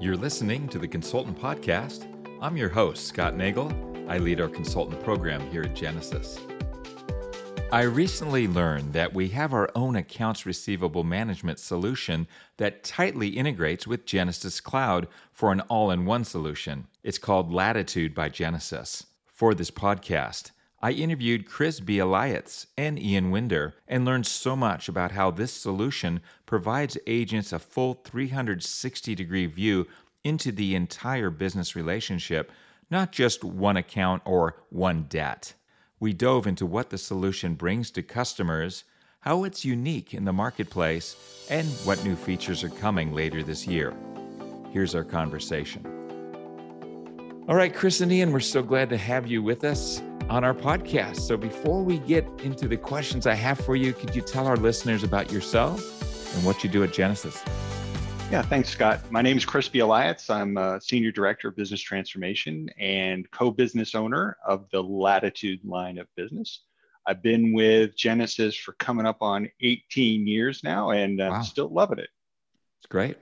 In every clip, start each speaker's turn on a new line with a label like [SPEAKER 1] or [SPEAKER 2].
[SPEAKER 1] You're listening to the Consultant Podcast. I'm your host, Scott Nagel. I lead our consultant program here at Genesys. I recently learned that we have our own accounts receivable management solution that tightly integrates with Genesys Cloud for an all in one solution. It's called Latitude by Genesys. For this podcast, I interviewed Chris Bialyatz and Ian Winder and learned so much about how this solution provides agents a full 360 degree view into the entire business relationship, not just one account or one debt. We dove into what the solution brings to customers, how it's unique in the marketplace, and what new features are coming later this year. Here's our conversation. All right, Chris and Ian, we're so glad to have you with us on our podcast. So before we get into the questions I have for you, could you tell our listeners about yourself and what you do at Genesys?
[SPEAKER 2] Yeah, thanks, Scott. My name is Chris Bialyatz. I'm a Senior Director of Business Transformation and co-business owner of the Latitude line of business. I've been with Genesys for coming up on 18 years now and I'm wow. still loving it.
[SPEAKER 1] It's great.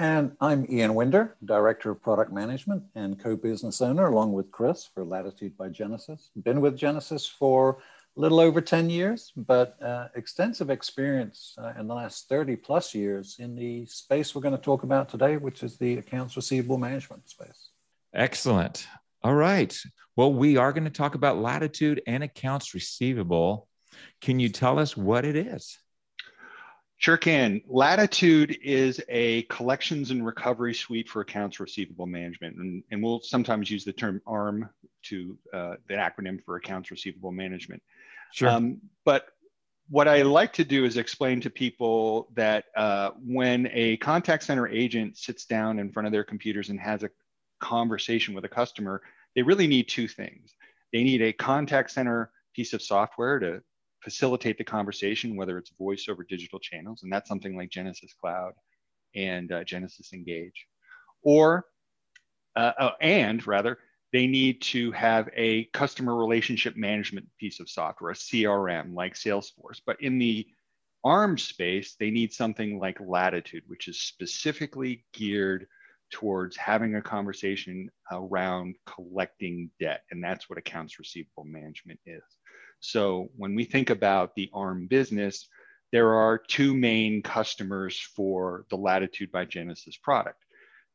[SPEAKER 3] And I'm Ian Winder, Director of Product Management and co-business owner, along with Chris for Latitude by Genesys. Been with Genesys for a little over 10 years, but uh, extensive experience uh, in the last 30 plus years in the space we're going to talk about today, which is the accounts receivable management space.
[SPEAKER 1] Excellent. All right. Well, we are going to talk about Latitude and accounts receivable. Can you tell us what it is?
[SPEAKER 2] Sure can. Latitude is a collections and recovery suite for accounts receivable management. And, and we'll sometimes use the term ARM to uh, the acronym for accounts receivable management.
[SPEAKER 1] Sure. Um,
[SPEAKER 2] but what I like to do is explain to people that uh, when a contact center agent sits down in front of their computers and has a conversation with a customer, they really need two things. They need a contact center piece of software to facilitate the conversation, whether it's voice over digital channels, and that's something like Genesys Cloud and uh, Genesys Engage, or uh, uh, and rather, they need to have a customer relationship management piece of software, a CRM like Salesforce. But in the ARM space, they need something like Latitude, which is specifically geared towards having a conversation around collecting debt. And that's what accounts receivable management is. So when we think about the ARM business, there are two main customers for the Latitude by Genesys product.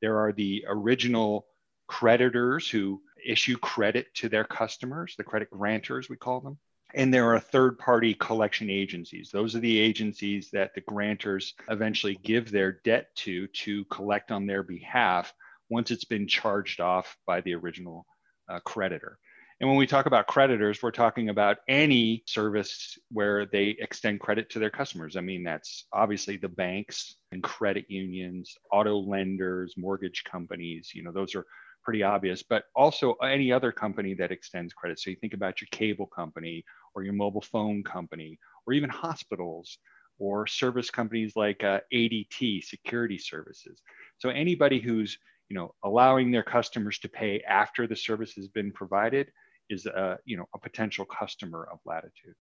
[SPEAKER 2] There are the original creditors who issue credit to their customers, the credit grantors, we call them. And there are third party collection agencies. Those are the agencies that the grantors eventually give their debt to to collect on their behalf once it's been charged off by the original uh, creditor. And when we talk about creditors, we're talking about any service where they extend credit to their customers. I mean, that's obviously the banks and credit unions, auto lenders, mortgage companies, you know, those are pretty obvious, but also any other company that extends credit. So you think about your cable company or your mobile phone company, or even hospitals or service companies like uh, ADT, security services. So anybody who's you know allowing their customers to pay after the service has been provided is a you know a potential customer of Latitude.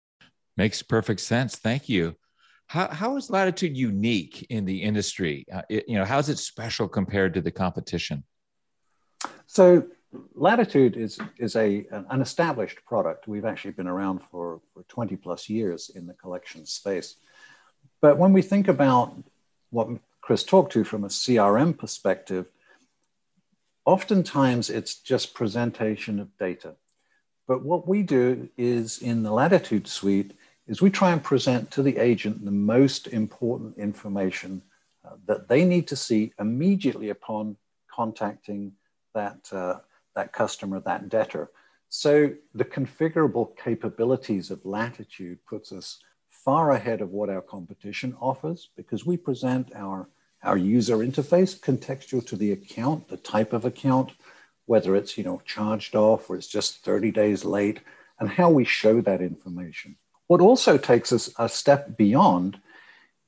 [SPEAKER 1] Makes perfect sense. Thank you. How, how is Latitude unique in the industry? Uh, it, you know, how is it special compared to the competition?
[SPEAKER 3] So Latitude is is a an established product. We've actually been around for, for 20 plus years in the collection space. But when we think about what Chris talked to from a CRM perspective, oftentimes it's just presentation of data. But what we do is in the Latitude suite is we try and present to the agent the most important information uh, that they need to see immediately upon contacting that, uh, that customer, that debtor. So the configurable capabilities of Latitude puts us far ahead of what our competition offers because we present our, our user interface contextual to the account, the type of account, whether it's you know charged off or it's just 30 days late, and how we show that information. What also takes us a step beyond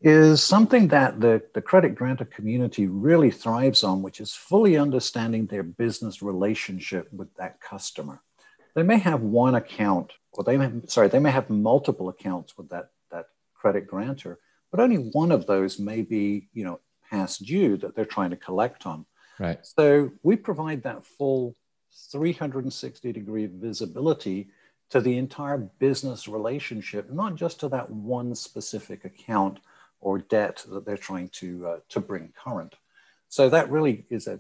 [SPEAKER 3] is something that the, the credit grantor community really thrives on, which is fully understanding their business relationship with that customer. They may have one account, or they may, sorry, they may have multiple accounts with that, that credit grantor, but only one of those may be, you know, past due that they're trying to collect on.
[SPEAKER 1] Right.
[SPEAKER 3] So we provide that full 360 degree visibility to the entire business relationship, not just to that one specific account or debt that they're trying to, uh, to bring current. So that really is a,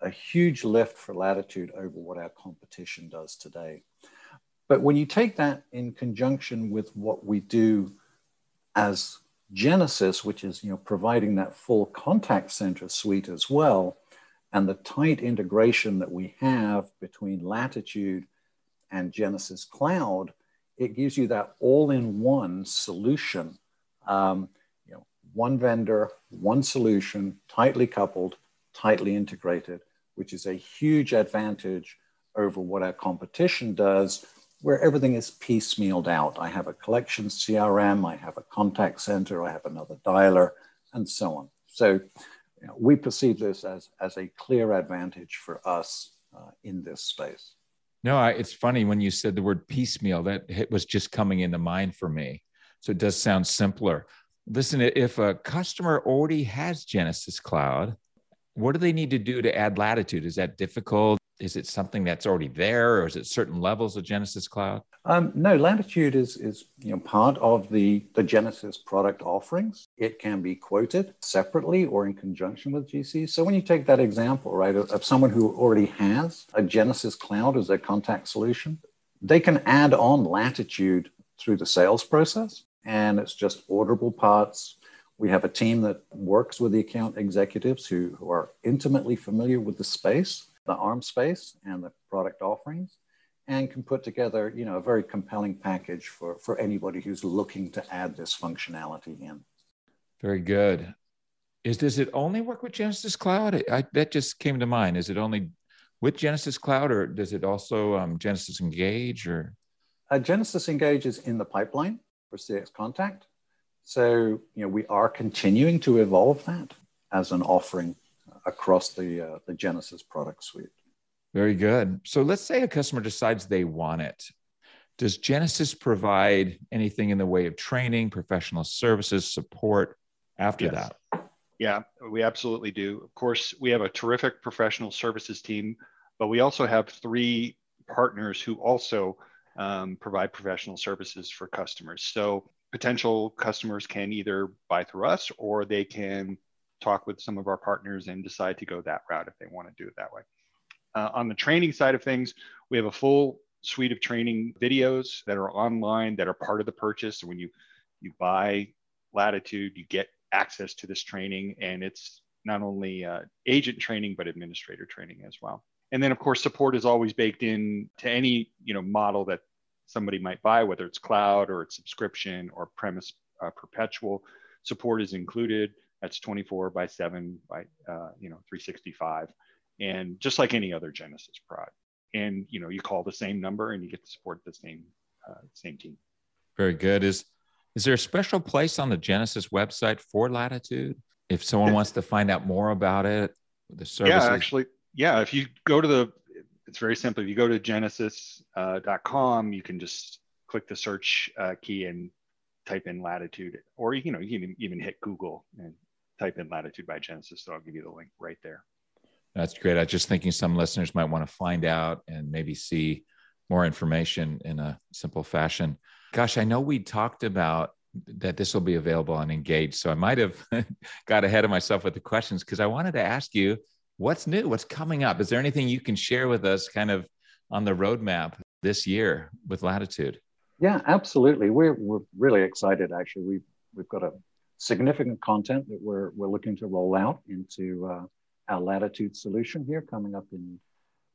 [SPEAKER 3] a huge lift for Latitude over what our competition does today. But when you take that in conjunction with what we do as Genesys, which is you know providing that full contact center suite as well, and the tight integration that we have between Latitude and Genesys Cloud, it gives you that all-in-one solution. Um, you know, one vendor, one solution, tightly coupled, tightly integrated, which is a huge advantage over what our competition does, where everything is piecemealed out. I have a collection CRM, I have a contact center, I have another dialer, and so on. So know, we perceive this as, as a clear advantage for us uh, in this space.
[SPEAKER 1] No, I, it's funny when you said the word piecemeal, that was just coming into mind for me. So it does sound simpler. Listen, if a customer already has Genesys Cloud, what do they need to do to add latitude? Is that difficult? Is it something that's already there, or is it certain levels of Genesys Cloud?
[SPEAKER 3] Um, no, Latitude is is you know part of the the Genesys product offerings. It can be quoted separately or in conjunction with GC. So when you take that example, right, of, of someone who already has a Genesys Cloud as their contact solution, they can add on Latitude through the sales process, and it's just orderable parts. We have a team that works with the account executives who, who are intimately familiar with the space the ARM space and the product offerings and can put together, you know, a very compelling package for, for anybody who's looking to add this functionality in.
[SPEAKER 1] Very good. Is does it only work with Genesys Cloud? I, that just came to mind. Is it only with Genesys Cloud, or does it also um, Genesys Engage? Or
[SPEAKER 3] uh, Genesys Engage is in the pipeline for CX Contact, so you know we are continuing to evolve that as an offering across the, uh, the Genesys product suite.
[SPEAKER 1] Very good. So let's say a customer decides they want it. Does Genesys provide anything in the way of training, professional services, support after yes. that?
[SPEAKER 2] Yeah, we absolutely do. Of course, we have a terrific professional services team, but we also have three partners who also um, provide professional services for customers. So potential customers can either buy through us or they can talk with some of our partners and decide to go that route if they want to do it that way. Uh, on the training side of things, we have a full suite of training videos that are online that are part of the purchase. So when you you buy Latitude, you get access to this training, and it's not only uh, agent training but administrator training as well. And then of course support is always baked in to any you know model that somebody might buy, whether it's cloud or it's subscription or premise uh, perpetual. Support is included. That's 24 by 7 by uh, you know 365, and just like any other Genesys product. And you know you call the same number and you get to support the same uh, same team.
[SPEAKER 1] Very good. Is is there a special place on the Genesys website for Latitude if someone wants to find out more about it? The services?
[SPEAKER 2] Yeah, actually, yeah. If you go to the, it's very simple. If you go to genesys.com, uh, you can just click the search uh, key and type in latitude, or you know, you can even hit Google and type in latitude by Genesys. So I'll give you the link right there.
[SPEAKER 1] That's great. I was just thinking some listeners might want to find out and maybe see more information in a simple fashion. Gosh, I know we talked about that this will be available on Engage. So I might have got ahead of myself with the questions because I wanted to ask you what's new, what's coming up. Is there anything you can share with us kind of on the roadmap this year with Latitude?
[SPEAKER 3] Yeah, absolutely. We're, we're really excited, actually. We've, we've got a significant content that we're, we're looking to roll out into uh, our Latitude solution here coming up in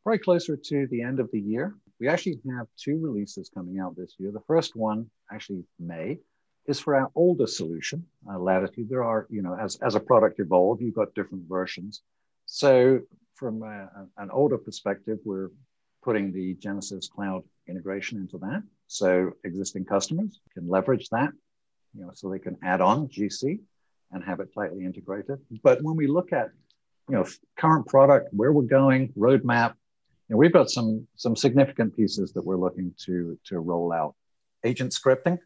[SPEAKER 3] probably closer to the end of the year. We actually have two releases coming out this year. The first one, actually May, is for our older solution, uh, Latitude. There are, you know, as, as a product evolves, you've got different versions. So from a, an older perspective, we're putting the Genesys Cloud integration into that. So existing customers can leverage that you know, so they can add on GC and have it tightly integrated. But when we look at, you know, current product, where we're going, roadmap, you know, we've got some some significant pieces that we're looking to to roll out. Agent scripting,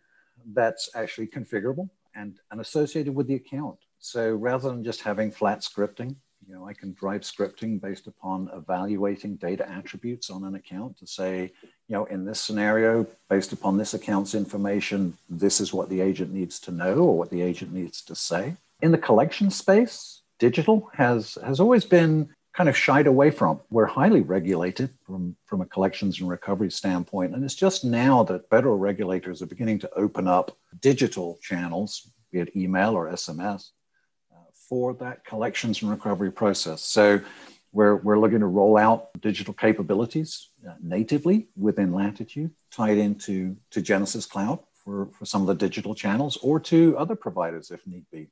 [SPEAKER 3] that's actually configurable and, and associated with the account. So rather than just having flat scripting, You know, I can drive scripting based upon evaluating data attributes on an account to say, you know, in this scenario, based upon this account's information, this is what the agent needs to know or what the agent needs to say. In the collection space, digital has has always been kind of shied away from. We're highly regulated from, from a collections and recovery standpoint. And it's just now that federal regulators are beginning to open up digital channels, be it email or SMS, for that collections and recovery process. So we're, we're looking to roll out digital capabilities uh, natively within Latitude, tied into to Genesys Cloud for, for some of the digital channels or to other providers if need be.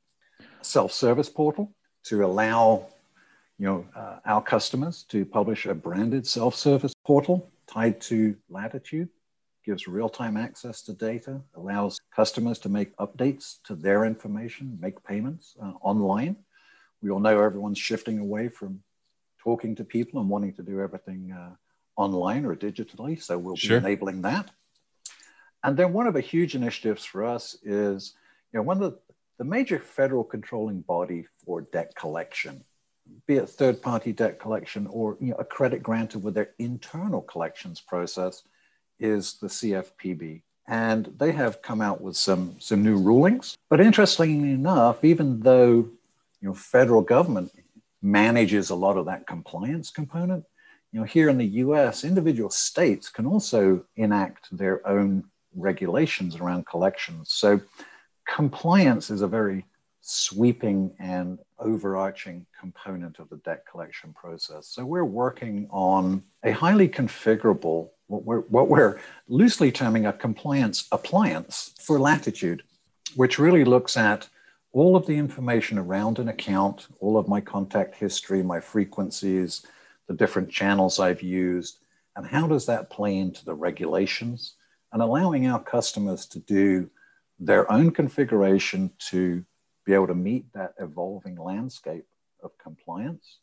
[SPEAKER 3] Self-service portal to allow you know, uh, our customers to publish a branded self-service portal tied to Latitude, gives real-time access to data, allows customers to make updates to their information, make payments uh, online. We all know everyone's shifting away from talking to people and wanting to do everything uh, online or digitally, so we'll sure. be enabling that. And then one of the huge initiatives for us is, you know, one of the, the major federal controlling body for debt collection be it third party debt collection or you know, a credit granted with their internal collections process, is the CFPB. And they have come out with some, some new rulings. But interestingly enough, even though you know, federal government manages a lot of that compliance component, you know, here in the US, individual states can also enact their own regulations around collections. So compliance is a very sweeping and overarching component of the debt collection process. So we're working on a highly configurable, what we're, what we're loosely terming a compliance appliance for Latitude, which really looks at all of the information around an account, all of my contact history, my frequencies, the different channels I've used, and how does that play into the regulations and allowing our customers to do their own configuration to be able to meet that evolving landscape of compliance,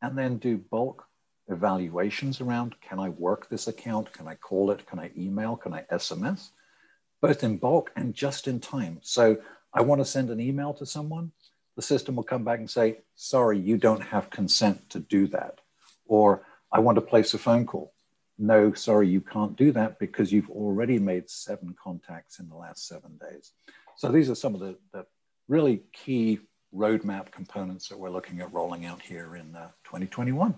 [SPEAKER 3] and then do bulk evaluations around can I work this account? Can I call it? Can I email? Can I SMS? Both in bulk and just in time. So I want to send an email to someone, the system will come back and say, sorry, you don't have consent to do that. Or I want to place a phone call. No, sorry, you can't do that because you've already made seven contacts in the last seven days. So these are some of the, the really key roadmap components that we're looking at rolling out here in uh, 2021.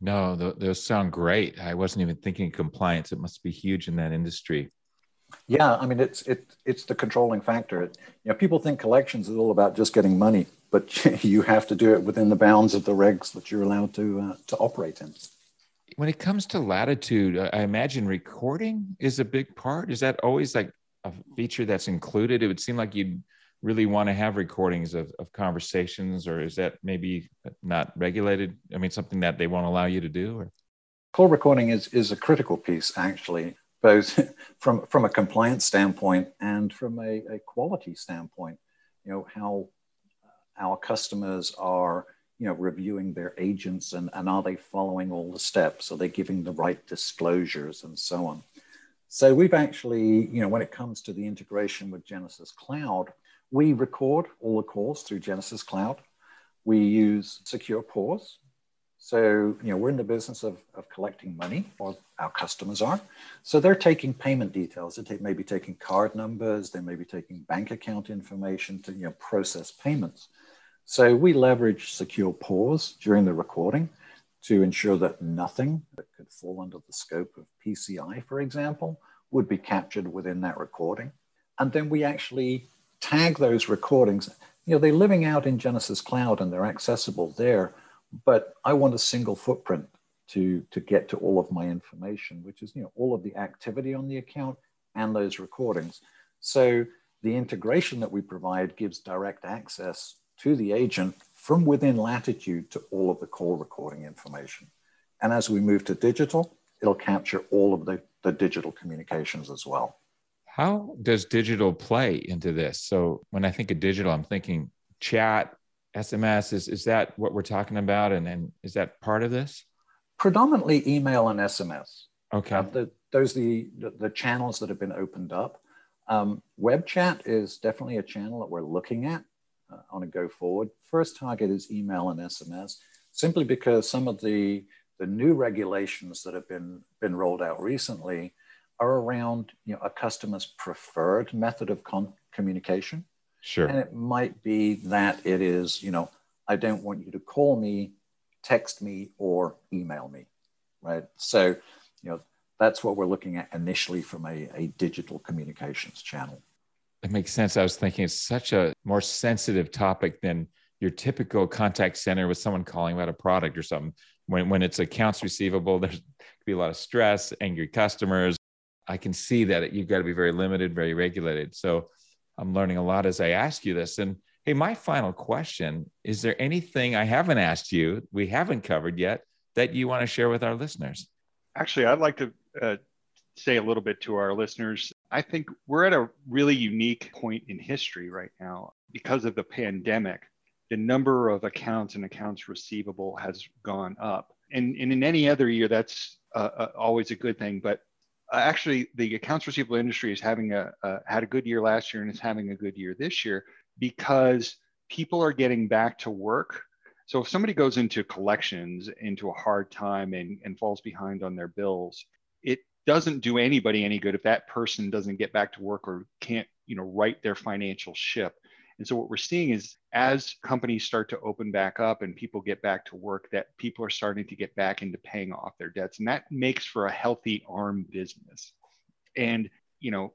[SPEAKER 1] No, those sound great. I wasn't even thinking compliance. It must be huge in that industry.
[SPEAKER 3] Yeah, I mean it's it it's the controlling factor. It, you know, people think collections is all about just getting money, but you have to do it within the bounds of the regs that you're allowed to uh, to operate in.
[SPEAKER 1] When it comes to latitude, I imagine recording is a big part. Is that always like a feature that's included? It would seem like you'd really want to have recordings of, of conversations or is that maybe not regulated? I mean something that they won't allow you to do or?
[SPEAKER 3] Call recording is, is a critical piece actually both from from a compliance standpoint and from a, a quality standpoint. You know how our customers are you know reviewing their agents and, and are they following all the steps? Are they giving the right disclosures and so on? So we've actually you know when it comes to the integration with Genesys cloud we record all the calls through Genesys Cloud. We use secure pause. So, you know, we're in the business of, of collecting money, or our customers are. So they're taking payment details. They may be taking card numbers. They may be taking bank account information to, you know, process payments. So we leverage secure pause during the recording to ensure that nothing that could fall under the scope of PCI, for example, would be captured within that recording. And then we actually tag those recordings. You know, they're living out in Genesys Cloud and they're accessible there, but I want a single footprint to, to get to all of my information, which is, you know, all of the activity on the account and those recordings. So the integration that we provide gives direct access to the agent from within Latitude to all of the call recording information. And as we move to digital, it'll capture all of the, the digital communications as well.
[SPEAKER 1] How does digital play into this? So when I think of digital, I'm thinking chat, SMS. Is, is that what we're talking about? And, and is that part of this?
[SPEAKER 3] Predominantly email and SMS.
[SPEAKER 1] Okay. Uh,
[SPEAKER 3] the, those are the, the, the, channels that have been opened up. Um, web chat is definitely a channel that we're looking at. Uh, on a go forward. First target is email and SMS, simply because some of the, the new regulations that have been, been rolled out recently are around you know, a customer's preferred method of con- communication.
[SPEAKER 1] Sure.
[SPEAKER 3] And it might be that it is, you know, I don't want you to call me, text me, or email me, right? So, you know, that's what we're looking at initially from a, a digital communications channel.
[SPEAKER 1] It makes sense. I was thinking it's such a more sensitive topic than your typical contact center with someone calling about a product or something. When, when it's accounts receivable, there's could be a lot of stress, angry customers. I can see that you've got to be very limited, very regulated. So I'm learning a lot as I ask you this. And hey, my final question is there anything I haven't asked you, we haven't covered yet, that you want to share with our listeners?
[SPEAKER 2] Actually, I'd like to uh, say a little bit to our listeners. I think we're at a really unique point in history right now because of the pandemic. The number of accounts and accounts receivable has gone up. And, and in any other year, that's uh, uh, always a good thing. But Uh, actually the accounts receivable industry is having a, a had a good year last year and is having a good year this year because people are getting back to work. So if somebody goes into collections into a hard time and, and falls behind on their bills it doesn't do anybody any good if that person doesn't get back to work or can't you know right their financial ship and so what we're seeing is as companies start to open back up and people get back to work, that people are starting to get back into paying off their debts. And that makes for a healthy arm business. And, you know,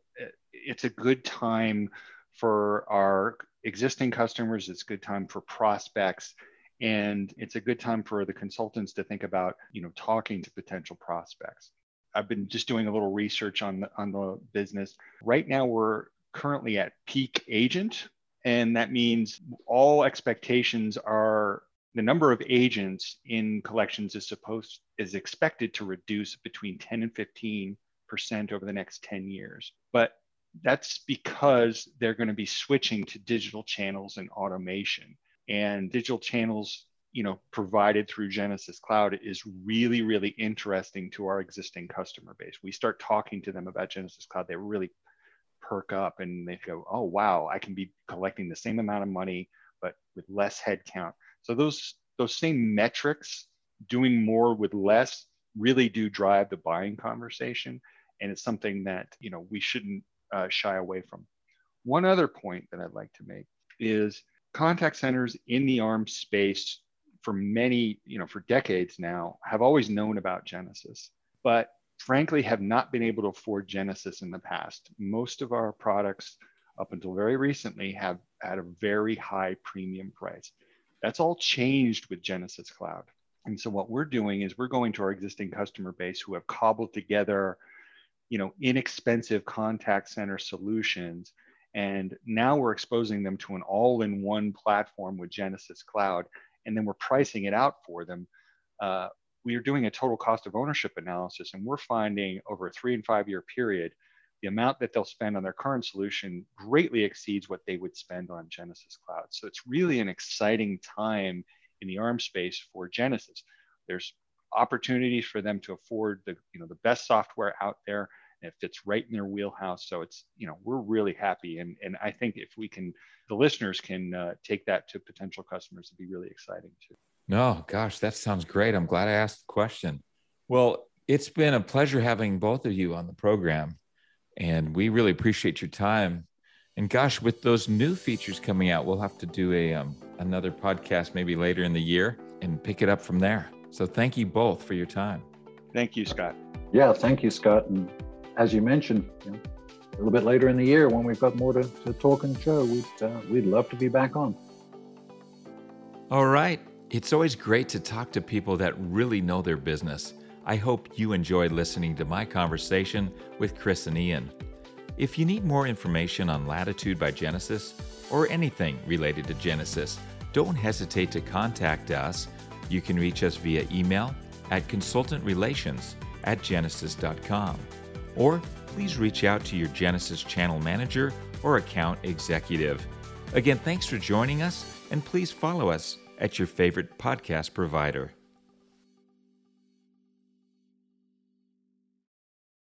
[SPEAKER 2] it's a good time for our existing customers, it's a good time for prospects. And it's a good time for the consultants to think about, you know, talking to potential prospects. I've been just doing a little research on the, on the business. Right now, we're currently at peak agent and that means all expectations are the number of agents in collections is supposed is expected to reduce between 10 and 15 percent over the next 10 years. But that's because they're going to be switching to digital channels and automation. And digital channels you know provided through Genesys cloud is really really interesting to our existing customer base. We start talking to them about Genesys cloud they really perk up and they go, oh, wow, I can be collecting the same amount of money, but with less headcount. So those, those same metrics, doing more with less, really do drive the buying conversation. And it's something that, you know, we shouldn't uh, shy away from. One other point that I'd like to make is contact centers in the ARM space for many, you know, for decades now have always known about Genesys, but frankly have not been able to afford Genesys in the past. Most of our products up until very recently have had a very high premium price. That's all changed with Genesys Cloud. And so what we're doing is we're going to our existing customer base who have cobbled together, you know, inexpensive contact center solutions. And now we're exposing them to an all-in-one platform with Genesys Cloud. And then we're pricing it out for them uh, we are doing a total cost of ownership analysis and we're finding over a three and five year period the amount that they'll spend on their current solution greatly exceeds what they would spend on Genesys Cloud. So it's really an exciting time in the ARM space for Genesys. There's opportunities for them to afford the you know the best software out there and it fits right in their wheelhouse so it's you know we're really happy and and i think if we can the listeners can uh, take that to potential customers it'd be really exciting too
[SPEAKER 1] no, gosh, that sounds great. I'm glad I asked the question. Well, it's been a pleasure having both of you on the program, and we really appreciate your time. And gosh, with those new features coming out, we'll have to do a um, another podcast maybe later in the year and pick it up from there. So thank you both for your time.
[SPEAKER 2] Thank you, Scott.
[SPEAKER 3] Yeah, thank you, Scott. And as you mentioned, you know, a little bit later in the year when we've got more to, to talk and show, we'd uh, we'd love to be back on.
[SPEAKER 1] All right. It's always great to talk to people that really know their business. I hope you enjoyed listening to my conversation with Chris and Ian. If you need more information on Latitude by Genesys or anything related to Genesys, don't hesitate to contact us. You can reach us via email at consultantrelations at genesys.com. Or please reach out to your Genesys channel manager or account executive. Again, thanks for joining us, and please follow us at your favorite podcast provider.